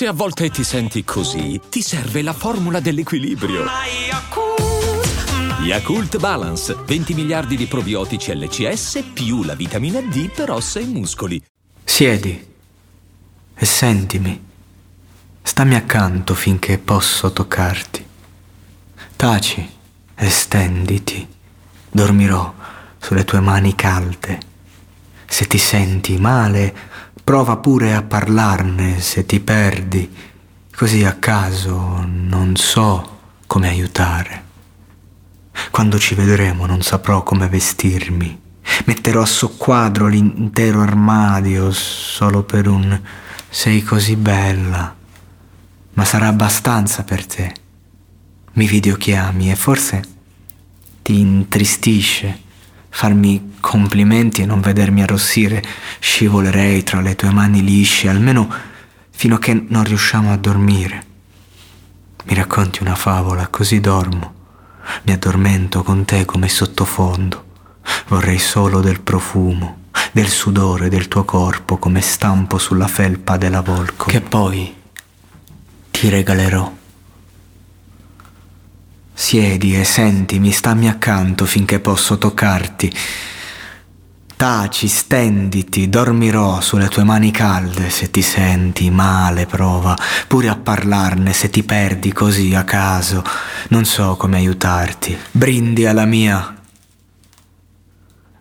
Se a volte ti senti così, ti serve la formula dell'equilibrio. Yakult Balance, 20 miliardi di probiotici LCS più la vitamina D per ossa e muscoli. Siedi e sentimi. Stammi accanto finché posso toccarti. Taci e stenditi. Dormirò sulle tue mani calde. Se ti senti male, prova pure a parlarne se ti perdi. Così a caso non so come aiutare. Quando ci vedremo non saprò come vestirmi. Metterò a soqquadro l'intero armadio solo per un sei così bella. Ma sarà abbastanza per te. Mi videochiami e forse ti intristisce farmi complimenti e non vedermi arrossire. Scivolerei tra le tue mani lisce, almeno fino a che non riusciamo a dormire. Mi racconti una favola, così dormo. Mi addormento con te come sottofondo. Vorrei solo del profumo, del sudore del tuo corpo come stampo sulla felpa della volco, che poi ti regalerò. Siedi e sentimi, stammi accanto finché posso toccarti. Taci, stenditi, dormirò sulle tue mani calde se ti senti male, prova pure a parlarne se ti perdi così a caso. Non so come aiutarti. Brindi alla mia.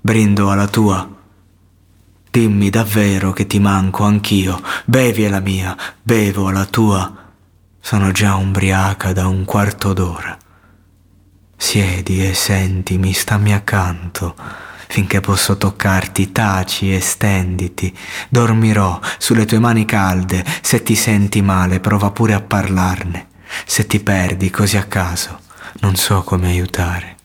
Brindo alla tua. Dimmi davvero che ti manco anch'io. Bevi alla mia, bevo alla tua. Sono già ubriaca da un quarto d'ora. Siedi e sentimi, stammi accanto finché posso toccarti, taci e stenditi. Dormirò sulle tue mani calde, se ti senti male prova pure a parlarne. Se ti perdi così a caso, non so come aiutare.